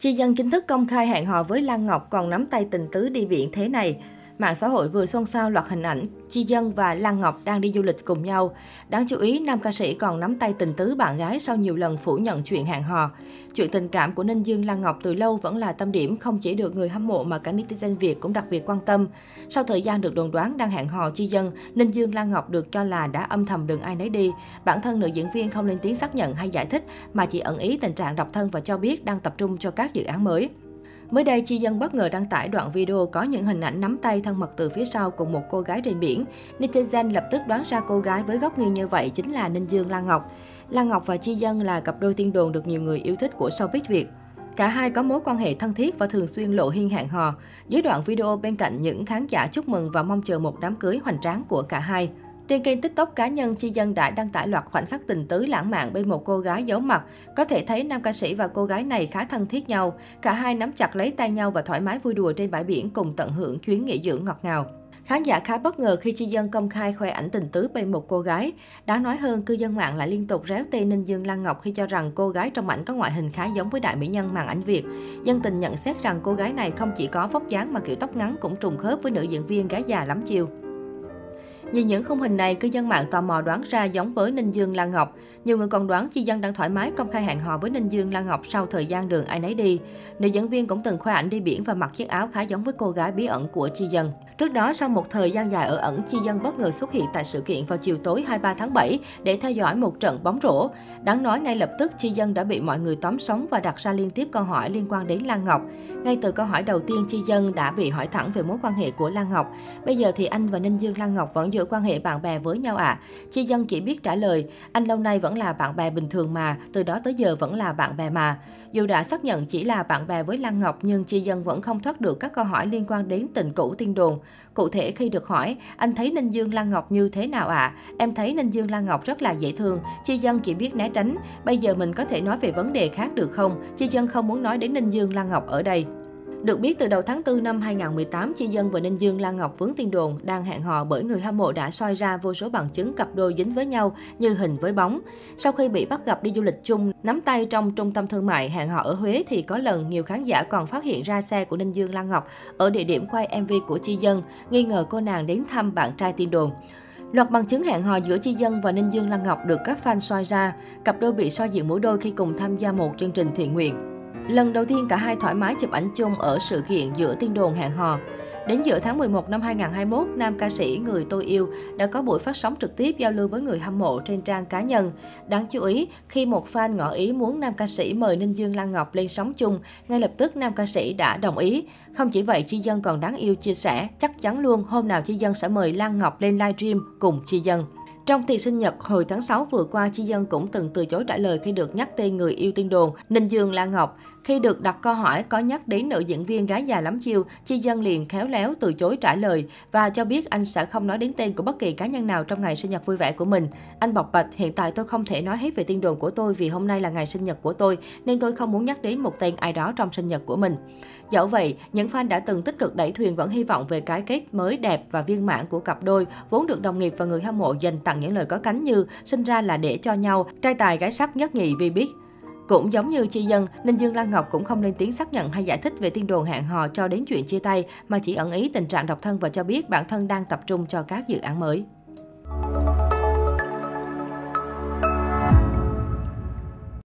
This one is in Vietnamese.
Chi Dân chính thức công khai hẹn hò với Lan Ngọc còn nắm tay tình tứ đi biển thế này. Mạng xã hội vừa xôn xao loạt hình ảnh Chi Dân và Lan Ngọc đang đi du lịch cùng nhau. Đáng chú ý, nam ca sĩ còn nắm tay tình tứ bạn gái sau nhiều lần phủ nhận chuyện hẹn hò. Chuyện tình cảm của Ninh Dương Lan Ngọc từ lâu vẫn là tâm điểm không chỉ được người hâm mộ mà cả netizen Việt cũng đặc biệt quan tâm. Sau thời gian được đồn đoán đang hẹn hò Chi Dân, Ninh Dương Lan Ngọc được cho là đã âm thầm đường ai nấy đi. Bản thân nữ diễn viên không lên tiếng xác nhận hay giải thích mà chỉ ẩn ý tình trạng độc thân và cho biết đang tập trung cho các dự án mới. Mới đây, Chi Dân bất ngờ đăng tải đoạn video có những hình ảnh nắm tay thân mật từ phía sau cùng một cô gái trên biển. Netizen lập tức đoán ra cô gái với góc nghiêng như vậy chính là Ninh Dương Lan Ngọc. Lan Ngọc và Chi Dân là cặp đôi tiên đồn được nhiều người yêu thích của showbiz Việt. Cả hai có mối quan hệ thân thiết và thường xuyên lộ hiên hẹn hò. Dưới đoạn video bên cạnh những khán giả chúc mừng và mong chờ một đám cưới hoành tráng của cả hai. Trên kênh TikTok cá nhân, Chi Dân đã đăng tải loạt khoảnh khắc tình tứ lãng mạn bên một cô gái giấu mặt. Có thể thấy nam ca sĩ và cô gái này khá thân thiết nhau. Cả hai nắm chặt lấy tay nhau và thoải mái vui đùa trên bãi biển cùng tận hưởng chuyến nghỉ dưỡng ngọt ngào. Khán giả khá bất ngờ khi Chi Dân công khai khoe ảnh tình tứ bên một cô gái. Đáng nói hơn, cư dân mạng lại liên tục réo tên Ninh Dương Lan Ngọc khi cho rằng cô gái trong ảnh có ngoại hình khá giống với đại mỹ nhân màn ảnh Việt. Dân tình nhận xét rằng cô gái này không chỉ có vóc dáng mà kiểu tóc ngắn cũng trùng khớp với nữ diễn viên gái già lắm chiêu. Nhìn những khung hình này, cư dân mạng tò mò đoán ra giống với Ninh Dương Lan Ngọc. Nhiều người còn đoán Chi Dân đang thoải mái công khai hẹn hò với Ninh Dương Lan Ngọc sau thời gian đường ai nấy đi. Nữ diễn viên cũng từng khoe ảnh đi biển và mặc chiếc áo khá giống với cô gái bí ẩn của Chi Dân. Trước đó, sau một thời gian dài ở ẩn, Chi Dân bất ngờ xuất hiện tại sự kiện vào chiều tối 23 tháng 7 để theo dõi một trận bóng rổ. Đáng nói ngay lập tức, Chi Dân đã bị mọi người tóm sống và đặt ra liên tiếp câu hỏi liên quan đến Lan Ngọc. Ngay từ câu hỏi đầu tiên, Chi Dân đã bị hỏi thẳng về mối quan hệ của Lan Ngọc. Bây giờ thì anh và Ninh Dương Lan Ngọc vẫn giữ quan hệ bạn bè với nhau ạ. À. Chi Dân chỉ biết trả lời, anh lâu nay vẫn là bạn bè bình thường mà, từ đó tới giờ vẫn là bạn bè mà. Dù đã xác nhận chỉ là bạn bè với Lan Ngọc nhưng Chi Dân vẫn không thoát được các câu hỏi liên quan đến tình cũ tiên đồn. Cụ thể khi được hỏi, anh thấy Ninh Dương Lan Ngọc như thế nào ạ? À? Em thấy Ninh Dương Lan Ngọc rất là dễ thương, Chi Dân chỉ biết né tránh. Bây giờ mình có thể nói về vấn đề khác được không? Chi Dân không muốn nói đến Ninh Dương Lan Ngọc ở đây. Được biết, từ đầu tháng 4 năm 2018, Chi Dân và Ninh Dương Lan Ngọc vướng tin đồn đang hẹn hò bởi người hâm mộ đã soi ra vô số bằng chứng cặp đôi dính với nhau như hình với bóng. Sau khi bị bắt gặp đi du lịch chung, nắm tay trong trung tâm thương mại hẹn hò ở Huế thì có lần nhiều khán giả còn phát hiện ra xe của Ninh Dương Lan Ngọc ở địa điểm quay MV của Chi Dân, nghi ngờ cô nàng đến thăm bạn trai tin đồn. Loạt bằng chứng hẹn hò giữa Chi Dân và Ninh Dương Lan Ngọc được các fan soi ra. Cặp đôi bị soi diện mũi đôi khi cùng tham gia một chương trình thiện nguyện. Lần đầu tiên cả hai thoải mái chụp ảnh chung ở sự kiện giữa tiên đồn hẹn hò. Đến giữa tháng 11 năm 2021, nam ca sĩ Người Tôi Yêu đã có buổi phát sóng trực tiếp giao lưu với người hâm mộ trên trang cá nhân. Đáng chú ý, khi một fan ngỏ ý muốn nam ca sĩ mời Ninh Dương Lan Ngọc lên sóng chung, ngay lập tức nam ca sĩ đã đồng ý. Không chỉ vậy, Chi Dân còn đáng yêu chia sẻ, chắc chắn luôn hôm nào Chi Dân sẽ mời Lan Ngọc lên livestream cùng Chi Dân. Trong tiệc sinh nhật hồi tháng 6 vừa qua, Chi Dân cũng từng từ chối trả lời khi được nhắc tên người yêu tiên đồn, Ninh Dương Lan Ngọc. Khi được đặt câu hỏi có nhắc đến nữ diễn viên gái già lắm chiêu, Chi Dân liền khéo léo từ chối trả lời và cho biết anh sẽ không nói đến tên của bất kỳ cá nhân nào trong ngày sinh nhật vui vẻ của mình. Anh bộc bạch, hiện tại tôi không thể nói hết về tiên đồn của tôi vì hôm nay là ngày sinh nhật của tôi, nên tôi không muốn nhắc đến một tên ai đó trong sinh nhật của mình. Dẫu vậy, những fan đã từng tích cực đẩy thuyền vẫn hy vọng về cái kết mới đẹp và viên mãn của cặp đôi, vốn được đồng nghiệp và người hâm mộ dành tặng những lời có cánh như sinh ra là để cho nhau, trai tài gái sắc nhất nhì vì biết. Cũng giống như Chi Dân, Ninh Dương Lan Ngọc cũng không lên tiếng xác nhận hay giải thích về tin đồn hẹn hò cho đến chuyện chia tay, mà chỉ ẩn ý tình trạng độc thân và cho biết bản thân đang tập trung cho các dự án mới.